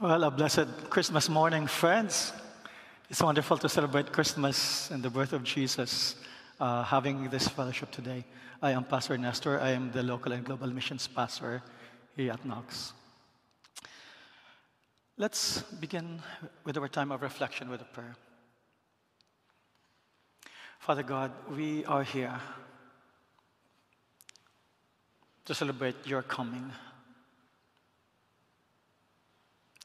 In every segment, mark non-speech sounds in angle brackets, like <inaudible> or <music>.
Well, a blessed Christmas morning, friends. It's wonderful to celebrate Christmas and the birth of Jesus, uh, having this fellowship today. I am Pastor Nestor. I am the local and global missions pastor here at Knox. Let's begin with our time of reflection with a prayer. Father God, we are here to celebrate your coming,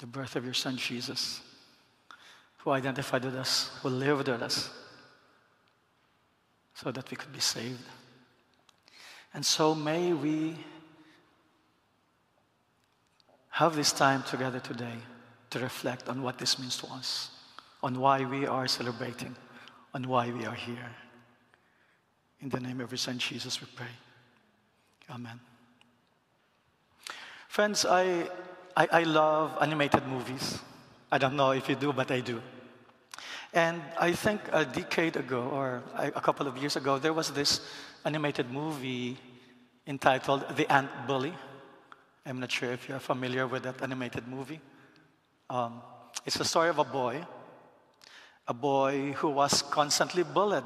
the birth of your son Jesus, who identified with us, who lived with us, so that we could be saved. And so may we have this time together today to reflect on what this means to us, on why we are celebrating, on why we are here. In the name of your Son Jesus, we pray. Amen. Friends, I, I, I love animated movies. I don't know if you do, but I do. And I think a decade ago, or a couple of years ago, there was this animated movie entitled The Ant Bully. I'm not sure if you're familiar with that animated movie. Um, it's the story of a boy, a boy who was constantly bullied.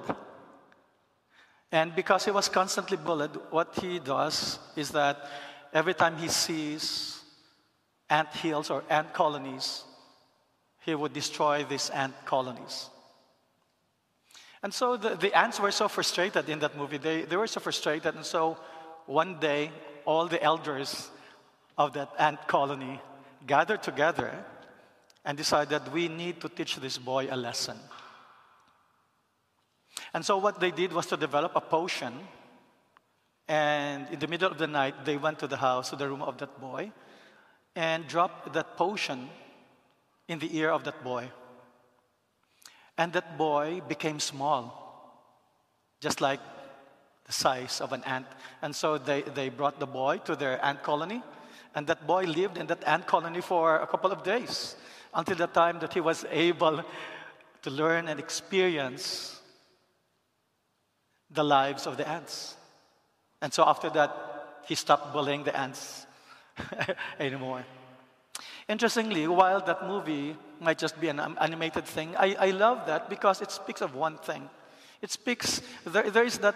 And because he was constantly bullied, what he does is that every time he sees ant hills or ant colonies, he would destroy these ant colonies. And so the, the ants were so frustrated in that movie. They, they were so frustrated. And so one day, all the elders of that ant colony gathered together and decided we need to teach this boy a lesson. And so what they did was to develop a potion and in the middle of the night, they went to the house, to the room of that boy, and dropped that potion in the ear of that boy. And that boy became small, just like the size of an ant. And so they, they brought the boy to their ant colony, and that boy lived in that ant colony for a couple of days until the time that he was <laughs> able to learn and experience the lives of the ants. And so after that, he stopped bullying the ants <laughs> anymore. Interestingly, while that movie might just be an animated thing, I, I love that because it speaks of one thing. It speaks, there, there is that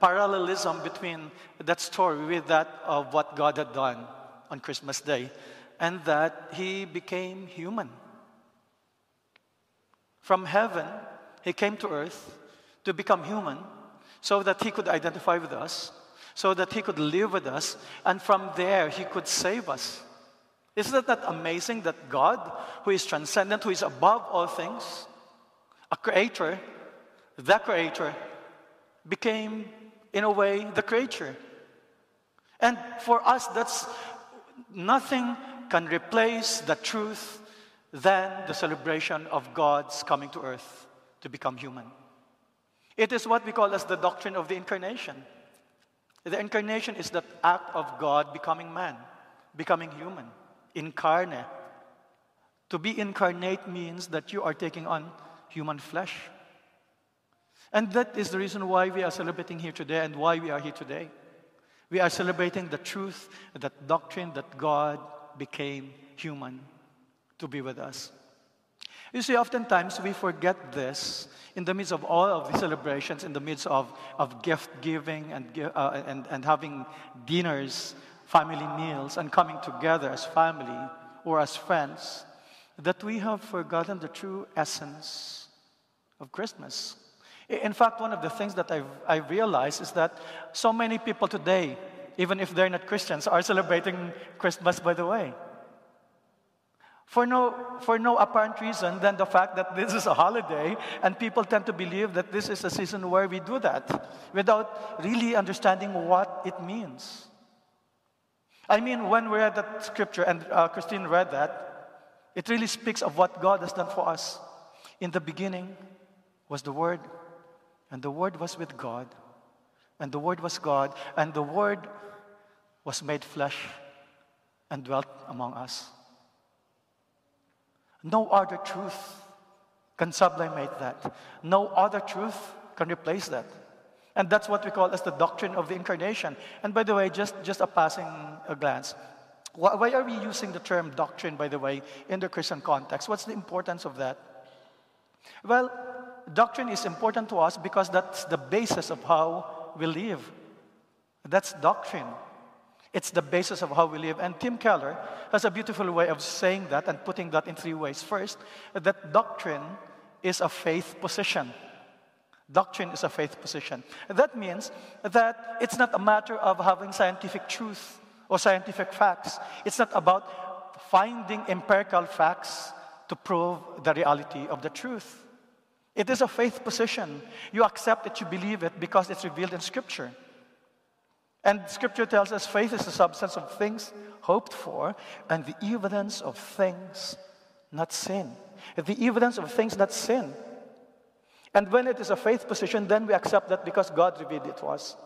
parallelism between that story with that of what God had done on Christmas Day, and that he became human. From heaven, he came to earth to become human so that he could identify with us so that He could live with us, and from there He could save us. Isn't it that amazing that God, who is transcendent, who is above all things, a creator, the creator, became, in a way, the creature? And for us, that's nothing can replace the truth than the celebration of God's coming to earth to become human. It is what we call as the doctrine of the incarnation. The incarnation is that act of God becoming man, becoming human, incarnate. To be incarnate means that you are taking on human flesh. And that is the reason why we are celebrating here today and why we are here today. We are celebrating the truth, that doctrine that God became human to be with us. You see, oftentimes we forget this in the midst of all of the celebrations, in the midst of, of gift giving and, uh, and, and having dinners, family meals, and coming together as family or as friends, that we have forgotten the true essence of Christmas. In fact, one of the things that I've, I realized is that so many people today, even if they're not Christians, are celebrating Christmas by the way for no, for no apparent reason than the fact that this is a holiday, and people tend to believe that this is a season where we do that without really understanding what it means. I mean, when we read that scripture, and uh, Christine read that, it really speaks of what God has done for us. In the beginning was the Word, and the Word was with God, and the Word was God, and the Word was made flesh and dwelt among us. No other truth can sublimate that. No other truth can replace that. And that's what we call as the doctrine of the incarnation. And by the way, just, just a passing a glance. Why are we using the term doctrine, by the way, in the Christian context? What's the importance of that? Well, doctrine is important to us because that's the basis of how we live. That's doctrine. It's the basis of how we live. And Tim Keller has a beautiful way of saying that and putting that in three ways. First, that doctrine is a faith position. Doctrine is a faith position. That means that it's not a matter of having scientific truth or scientific facts. It's not about finding empirical facts to prove the reality of the truth. It is a faith position. You accept it, you believe it because it's revealed in Scripture. And Scripture tells us faith is the substance of things hoped for and the evidence of things not seen. The evidence of things not seen. And when it is a faith position, then we accept that because God revealed it to us.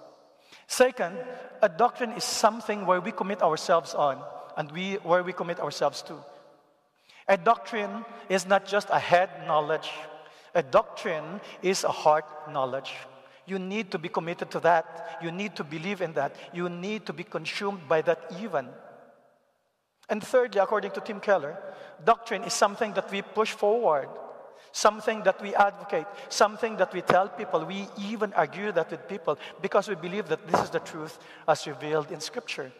Second, a doctrine is something where we commit ourselves on and we, where we commit ourselves to. A doctrine is not just a head knowledge, a doctrine is a heart knowledge. You need to be committed to that. You need to believe in that. You need to be consumed by that even. And thirdly, according to Tim Keller, doctrine is something that we push forward, something that we advocate, something that we tell people. We even argue that with people because we believe that this is the truth as revealed in Scripture.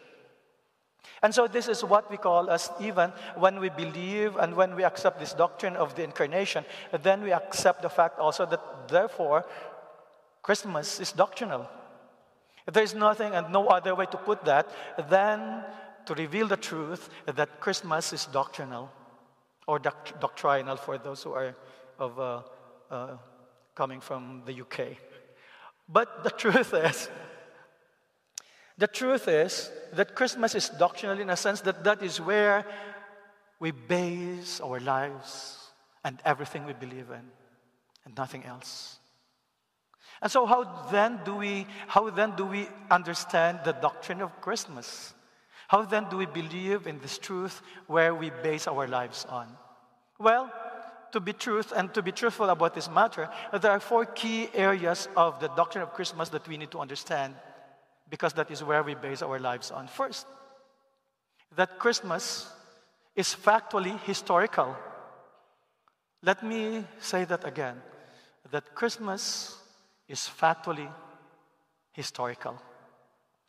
And so, this is what we call as even when we believe and when we accept this doctrine of the incarnation, then we accept the fact also that therefore Christmas is doctrinal. There is nothing and no other way to put that than to reveal the truth that Christmas is doctrinal or doct- doctrinal for those who are of, uh, uh, coming from the UK. But the truth is, the truth is that Christmas is doctrinal in a sense that that is where we base our lives and everything we believe in, and nothing else. And so how then do we how then do we understand the doctrine of Christmas? How then do we believe in this truth where we base our lives on? Well, to be truth and to be truthful about this matter, there are four key areas of the doctrine of Christmas that we need to understand because that is where we base our lives on. First, that Christmas is factually historical. Let me say that again that Christmas is factually historical.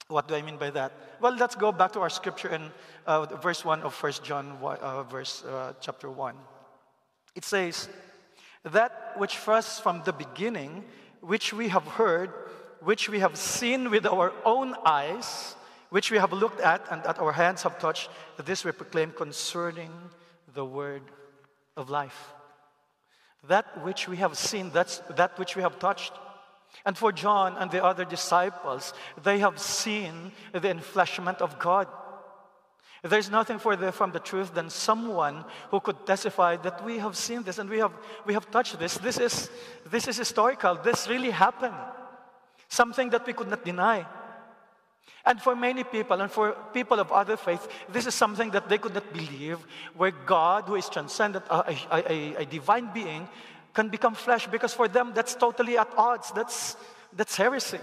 What do I mean by that? Well, let's go back to our scripture in uh, verse 1 of 1 John, uh, verse, uh, chapter 1. It says, That which first from the beginning, which we have heard, which we have seen with our own eyes, which we have looked at and that our hands have touched, this we proclaim concerning the word of life. That which we have seen, that's that which we have touched, and for John and the other disciples, they have seen the enfleshment of God. There's nothing further from the truth than someone who could testify that we have seen this and we have, we have touched this. This is, this is historical. This really happened. Something that we could not deny. And for many people, and for people of other faith, this is something that they could not believe, where God, who is transcendent, a, a, a, a divine being, can become flesh because for them that's totally at odds. That's, that's heresy.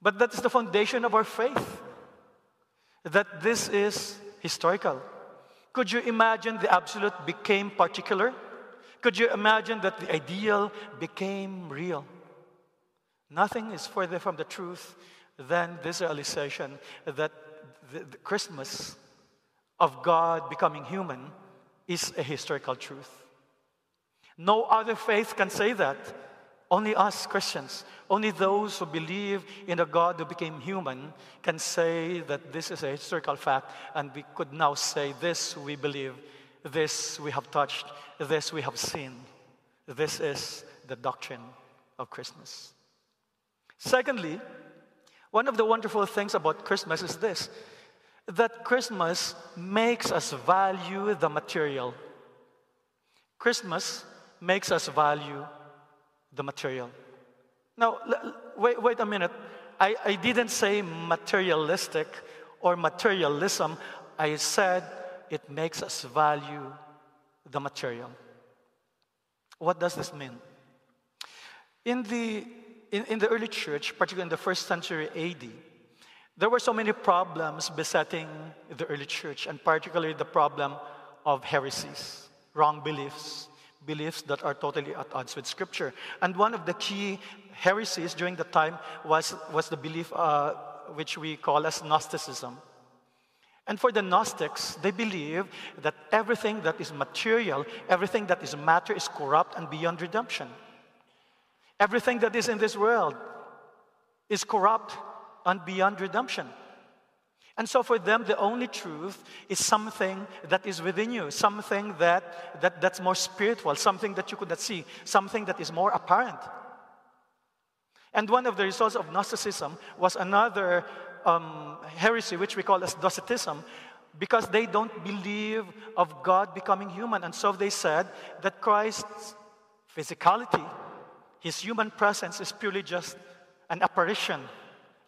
But that is the foundation of our faith that this is historical. Could you imagine the absolute became particular? Could you imagine that the ideal became real? Nothing is further from the truth than this realization that the, the Christmas of God becoming human is a historical truth. No other faith can say that. Only us Christians, only those who believe in a God who became human can say that this is a historical fact, and we could now say, This we believe, this we have touched, this we have seen. This is the doctrine of Christmas. Secondly, one of the wonderful things about Christmas is this that Christmas makes us value the material. Christmas makes us value the material. Now, wait, wait a minute. I, I didn't say materialistic or materialism. I said it makes us value the material. What does this mean? In the, in, in the early church, particularly in the first century AD, There were so many problems besetting the early church, and particularly the problem of heresies, wrong beliefs, beliefs that are totally at odds with Scripture. And one of the key heresies during the time was, was the belief uh, which we call as Gnosticism. And for the Gnostics, they believe that everything that is material, everything that is matter, is corrupt and beyond redemption. Everything that is in this world is corrupt and beyond redemption. And so for them, the only truth is something that is within you, something that, that, that's more spiritual, something that you could not see, something that is more apparent. And one of the results of Gnosticism was another um, heresy, which we call as Docetism, because they don't believe of God becoming human. And so they said that Christ's physicality, his human presence, is purely just an apparition,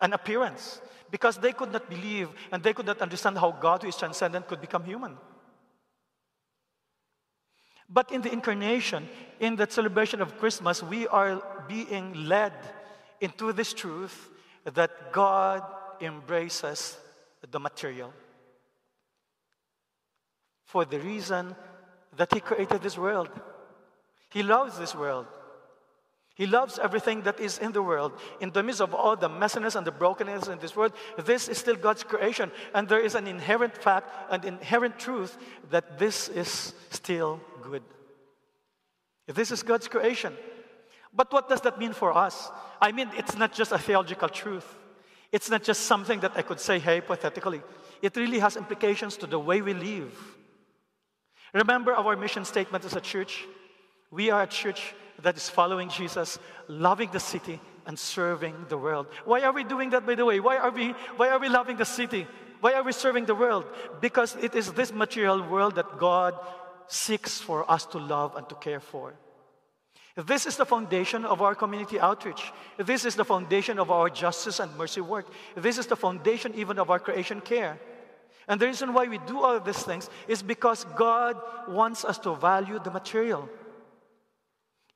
an appearance because they could not believe and they could not understand how God, who is transcendent, could become human. But in the incarnation, in the celebration of Christmas, we are being led into this truth that God embraces the material for the reason that He created this world. He loves this world. He loves everything that is in the world. In the midst of all the messiness and the brokenness in this world, this is still God's creation. And there is an inherent fact, an inherent truth that this is still good. This is God's creation. But what does that mean for us? I mean, it's not just a theological truth. It's not just something that I could say hypothetically. It really has implications to the way we live. Remember our mission statement as a church? We are a church that is following Jesus, loving the city, and serving the world. Why are we doing that, by the way? Why are we, why are we loving the city? Why are we serving the world? Because it is this material world that God seeks for us to love and to care for. This is the foundation of our community outreach. This is the foundation of our justice and mercy work. This is the foundation even of our creation care. And the reason why we do all these things is because God wants us to value the material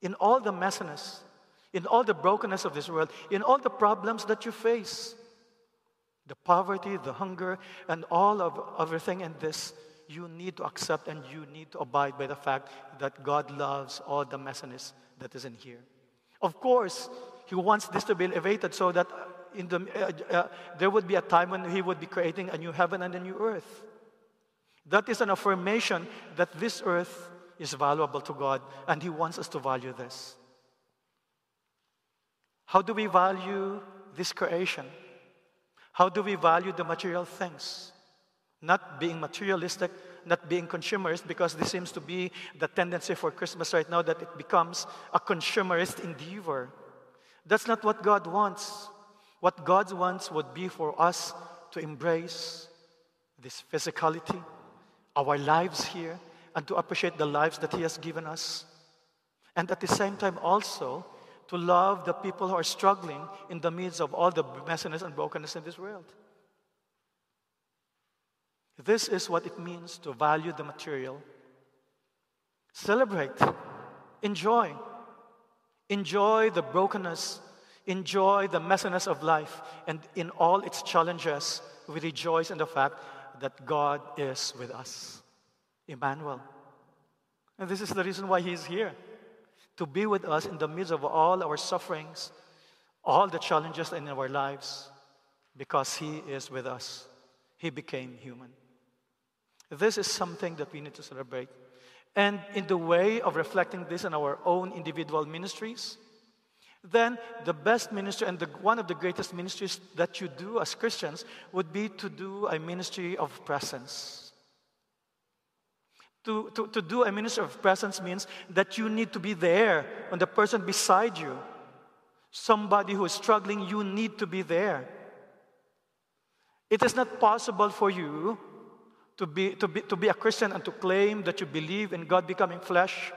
in all the messiness, in all the brokenness of this world, in all the problems that you face, the poverty, the hunger, and all of everything in this, you need to accept and you need to abide by the fact that God loves all the messiness that is in here. Of course, He wants this to be elevated so that in the, uh, uh, there would be a time when He would be creating a new heaven and a new earth. That is an affirmation that this earth is valuable to God, and He wants us to value this. How do we value this creation? How do we value the material things? Not being materialistic, not being consumerist, because this seems to be the tendency for Christmas right now that it becomes a consumerist endeavor. That's not what God wants. What God wants would be for us to embrace this physicality, our lives here, and to appreciate the lives that He has given us. And at the same time, also to love the people who are struggling in the midst of all the messiness and brokenness in this world. This is what it means to value the material. Celebrate, enjoy. Enjoy the brokenness, enjoy the messiness of life, and in all its challenges, we rejoice in the fact that God is with us. Emmanuel. And this is the reason why He's here to be with us in the midst of all our sufferings, all the challenges in our lives, because He is with us. He became human. This is something that we need to celebrate. And in the way of reflecting this in our own individual ministries, then the best ministry and the, one of the greatest ministries that you do as Christians would be to do a ministry of presence. To, to, to do a ministry of presence means that you need to be there when the person beside you. Somebody who is struggling, you need to be there. It is not possible for you to be, to, be, to be a Christian and to claim that you believe in God becoming flesh,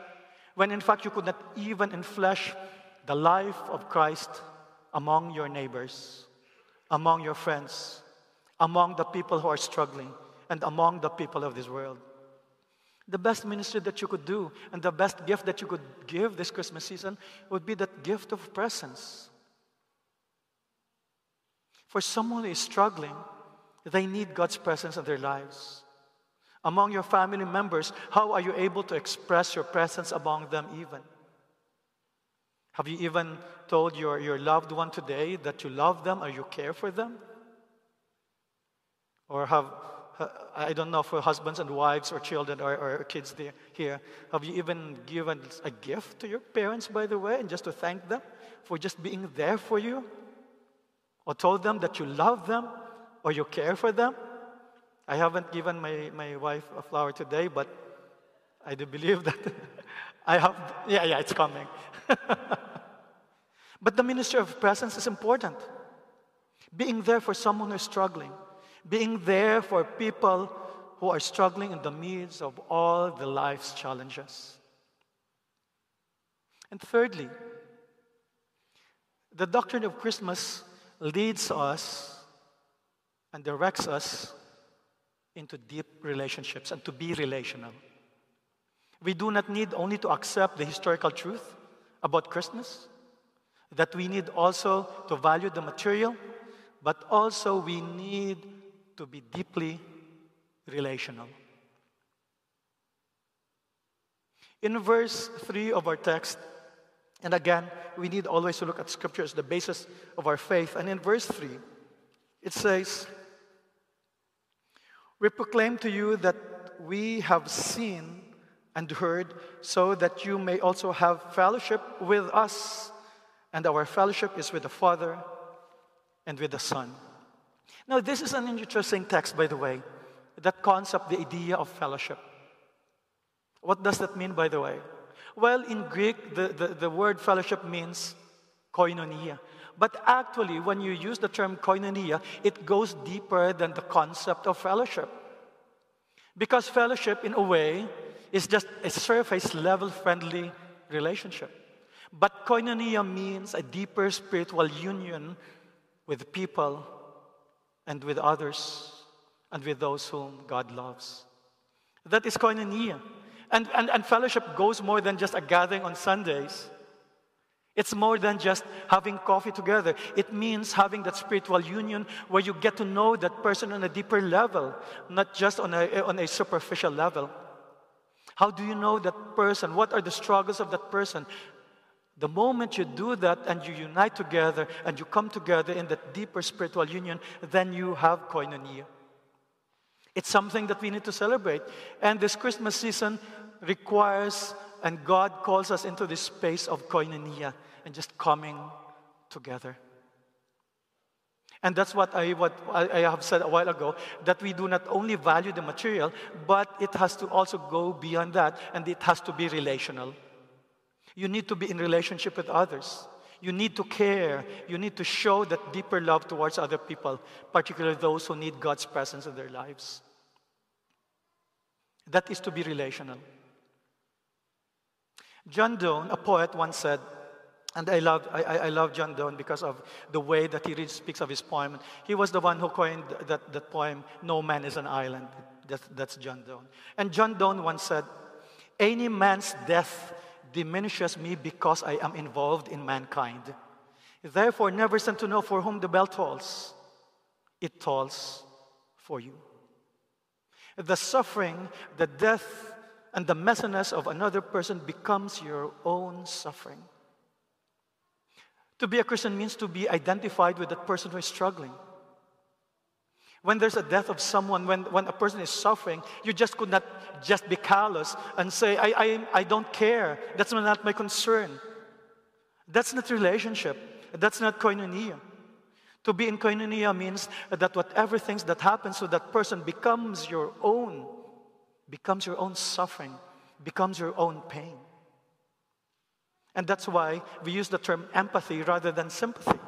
when in fact you could not even in flesh the life of Christ among your neighbors, among your friends, among the people who are struggling, and among the people of this world. The best ministry that you could do and the best gift that you could give this Christmas season would be that gift of presence. For someone who is struggling, they need God's presence in their lives. Among your family members, how are you able to express your presence among them even? Have you even told your, your loved one today that you love them or you care for them? Or have, I don't know, for husbands and wives or children or, or kids there, here, have you even given a gift to your parents, by the way, and just to thank them for just being there for you? Or told them that you love them or you care for them? I haven't given my, my wife a flower today, but I do believe that <laughs> I have, yeah, yeah, it's coming. <laughs> but the ministry of presence is important. Being there for someone who's struggling, being there for people who are struggling in the midst of all the life's challenges. And thirdly, the doctrine of Christmas leads us and directs us into deep relationships and to be relational. We do not need only to accept the historical truth about Christmas, that we need also to value the material, but also we need to be deeply relational. In verse 3 of our text, and again, we need always to look at Scripture as the basis of our faith. And in verse 3, it says, We proclaim to you that we have seen and heard, so that you may also have fellowship with us. And our fellowship is with the Father and with the Son. Now, this is an interesting text, by the way. That concept, the idea of fellowship. What does that mean, by the way? Well, in Greek, the, the, the word fellowship means koinonia. But actually, when you use the term koinonia, it goes deeper than the concept of fellowship. Because fellowship, in a way, is just a surface level friendly relationship. But koinonia means a deeper spiritual union with people and with others and with those whom God loves. That is koinonia. And, and, and fellowship goes more than just a gathering on Sundays. It's more than just having coffee together. It means having that spiritual union where you get to know that person on a deeper level, not just on a, on a superficial level. How do you know that person? What are the struggles of that person? The moment you do that and you unite together and you come together in that deeper spiritual union, then you have koinonia. It's something that we need to celebrate. And this Christmas season requires, and God calls us into this space of koinonia and just coming together. And that's what I, what I have said a while ago that we do not only value the material, but it has to also go beyond that, and it has to be relational. You need to be in relationship with others. You need to care. You need to show that deeper love towards other people, particularly those who need God's presence in their lives. That is to be relational. John Donne, a poet, once said, and I love, I, I love John Donne because of the way that he really speaks of his poem. He was the one who coined that, that poem, No Man is an Island. That's, that's John Donne. And John Donne once said, Any man's death diminishes me because I am involved in mankind. Therefore, never send to know for whom the bell tolls. It tolls for you. The suffering, the death, and the messiness of another person becomes your own suffering. To be a Christian means to be identified with that person who is struggling. When there's a death of someone, when, when a person is suffering, you just could not just be callous and say, I, I, I don't care. That's not my concern. That's not relationship. That's not koinonia. To be in koinonia means that whatever things that happens to that person becomes your own, becomes your own suffering, becomes your own pain. And that's why we use the term empathy rather than sympathy.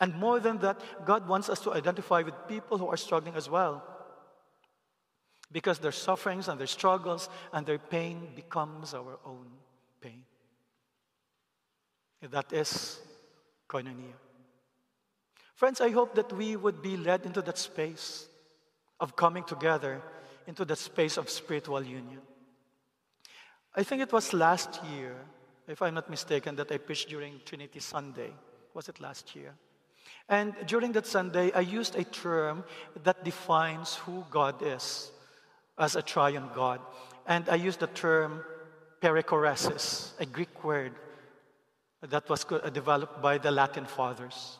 And more than that, God wants us to identify with people who are struggling as well. Because their sufferings and their struggles and their pain becomes our own pain. That is koinonia. Friends, I hope that we would be led into that space of coming together, into that space of spiritual union. I think it was last year, if I'm not mistaken, that I preached during Trinity Sunday. Was it last year? And during that Sunday, I used a term that defines who God is as a triune God. And I used the term perichoresis, a Greek word that was developed by the Latin fathers.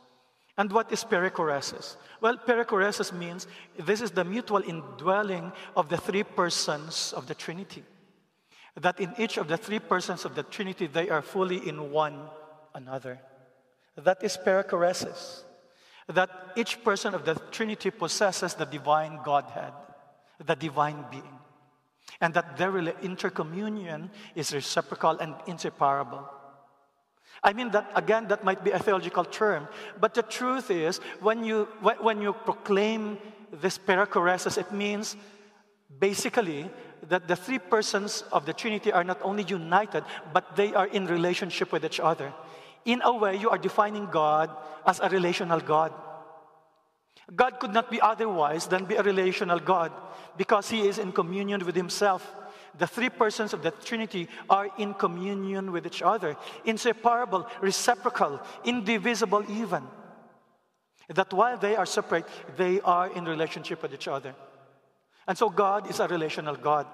And what is perichoresis? Well, perichoresis means this is the mutual indwelling of the three persons of the Trinity. That in each of the three persons of the Trinity, they are fully in one another. That is perichoresis. That each person of the Trinity possesses the divine Godhead, the divine being. And that their intercommunion is reciprocal and inseparable. I mean that again, that might be a theological term, but the truth is, when you when you proclaim this perichoresis, it means basically that the three persons of the Trinity are not only united, but they are in relationship with each other. In a way, you are defining God as a relational God. God could not be otherwise than be a relational God because He is in communion with Himself the three persons of the Trinity are in communion with each other, inseparable, reciprocal, indivisible, even. That while they are separate, they are in relationship with each other. And so God is a relational God.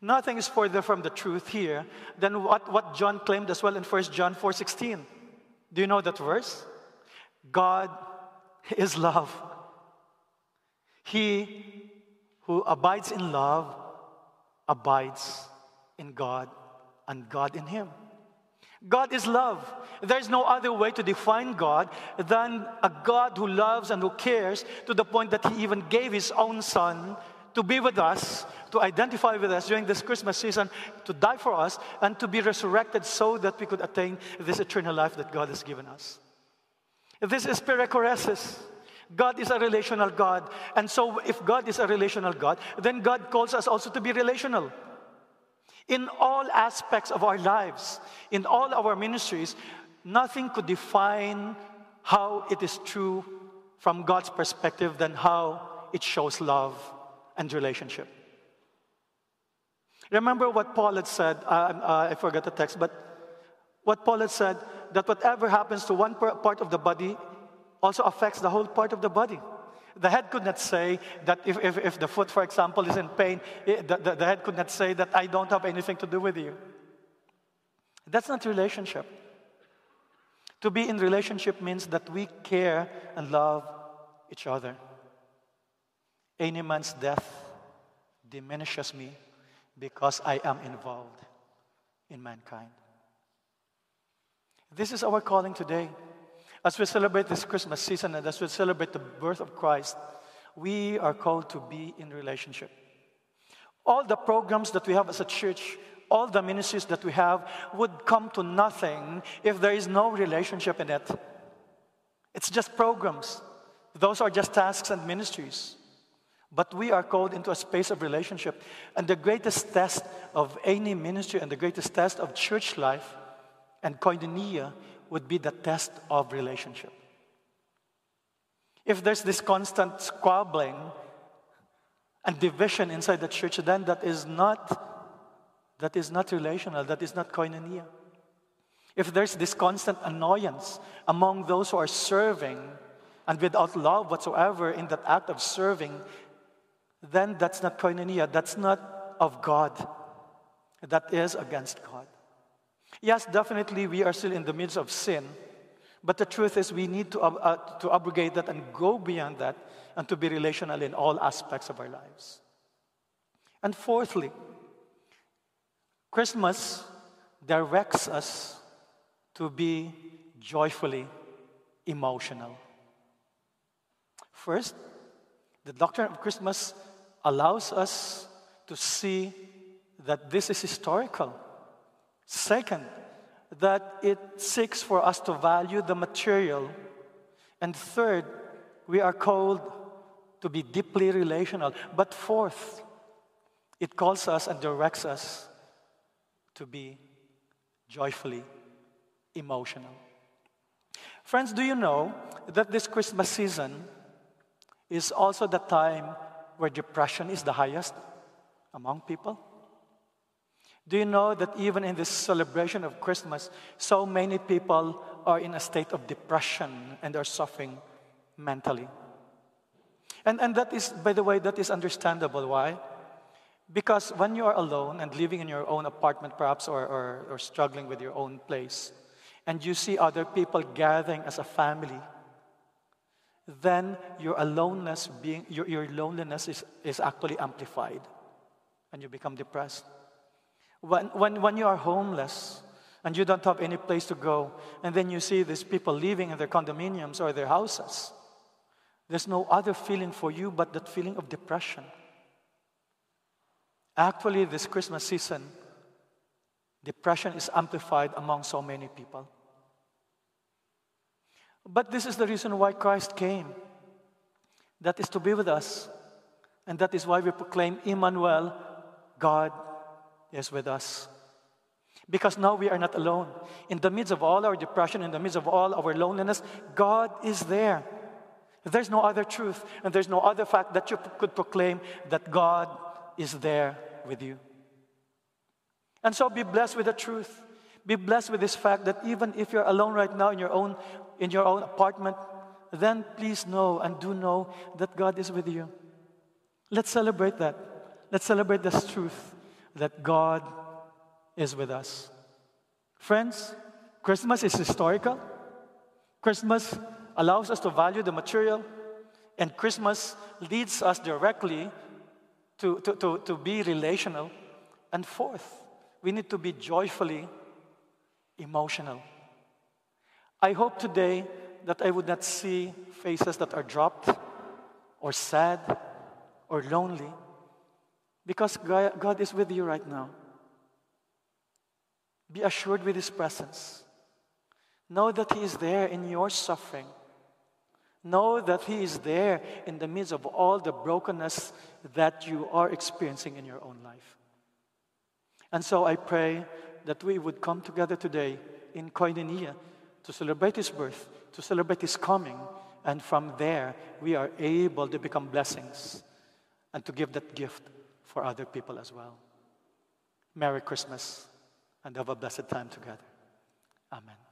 Nothing is further from the truth here than what, what John claimed as well in 1 John 4:16. Do you know that verse? God is love. He who abides in love abides in God and God in him. God is love. There's no other way to define God than a God who loves and who cares to the point that He even gave His own Son to be with us, to identify with us during this Christmas season, to die for us, and to be resurrected so that we could attain this eternal life that God has given us. This is perichoresis. God is a relational God. And so, if God is a relational God, then God calls us also to be relational. In all aspects of our lives, in all our ministries, nothing could define how it is true from God's perspective than how it shows love and relationship. Remember what Paul had said, uh, uh, I forgot the text, but what Paul had said that whatever happens to one part of the body also affects the whole part of the body. The head could not say that if, if, if the foot, for example, is in pain, it, the, the, the head could not say that I don't have anything to do with you. That's not relationship. To be in relationship means that we care and love each other. Any man's death diminishes me because I am involved in mankind. This is our calling today. As we celebrate this Christmas season and as we celebrate the birth of Christ, we are called to be in relationship. All the programs that we have as a church, all the ministries that we have would come to nothing if there is no relationship in it. It's just programs, those are just tasks and ministries. But we are called into a space of relationship. And the greatest test of any ministry and the greatest test of church life and koinonia would be the test of relationship. If there's this constant squabbling and division inside the church, then that is not that is not relational, that is not koinonia. If there's this constant annoyance among those who are serving and without love whatsoever in that act of serving, then that's not koinonia, that's not of God. That is against God. Yes, definitely, we are still in the midst of sin. But the truth is, we need to, uh, to abrogate that and go beyond that and to be relational in all aspects of our lives. And fourthly, Christmas directs us to be joyfully emotional. First, the doctrine of Christmas allows us to see that this is historical. Second, that it seeks for us to value the material. And third, we are called to be deeply relational. But fourth, it calls us and directs us to be joyfully emotional. Friends, do you know that this Christmas season is also the time where depression is the highest among people? Do you know that even in this celebration of Christmas, so many people are in a state of depression and are suffering mentally. And, and that is, by the way, that is understandable. Why? Because when you are alone and living in your own apartment, perhaps, or, or, or struggling with your own place, and you see other people gathering as a family, then your aloneness being your, your loneliness is, is actually amplified and you become depressed. When, when, when you are homeless and you don't have any place to go, and then you see these people living in their condominiums or their houses, there's no other feeling for you but that feeling of depression. Actually, this Christmas season, depression is amplified among so many people. But this is the reason why Christ came. That is to be with us. And that is why we proclaim Emmanuel, God is with us. Because now we are not alone. In the midst of all our depression, in the midst of all our loneliness, God is there. There's no other truth, and there's no other fact that you could proclaim that God is there with you. And so be blessed with the truth. Be blessed with this fact that even if you're alone right now in your own, in your own apartment, then please know and do know that God is with you. Let's celebrate that. Let's celebrate this truth that God is with us. Friends, Christmas is historical. Christmas allows us to value the material, and Christmas leads us directly to, to, to, to be relational. And fourth, we need to be joyfully emotional. I hope today that I would not see faces that are dropped or sad or lonely because God is with you right now. Be assured with His presence. Know that He is there in your suffering. Know that He is there in the midst of all the brokenness that you are experiencing in your own life. And so I pray that we would come together today in koinonia to celebrate His birth, to celebrate His coming, and from there we are able to become blessings and to give that gift for other people as well. Merry Christmas and have a blessed time together. Amen.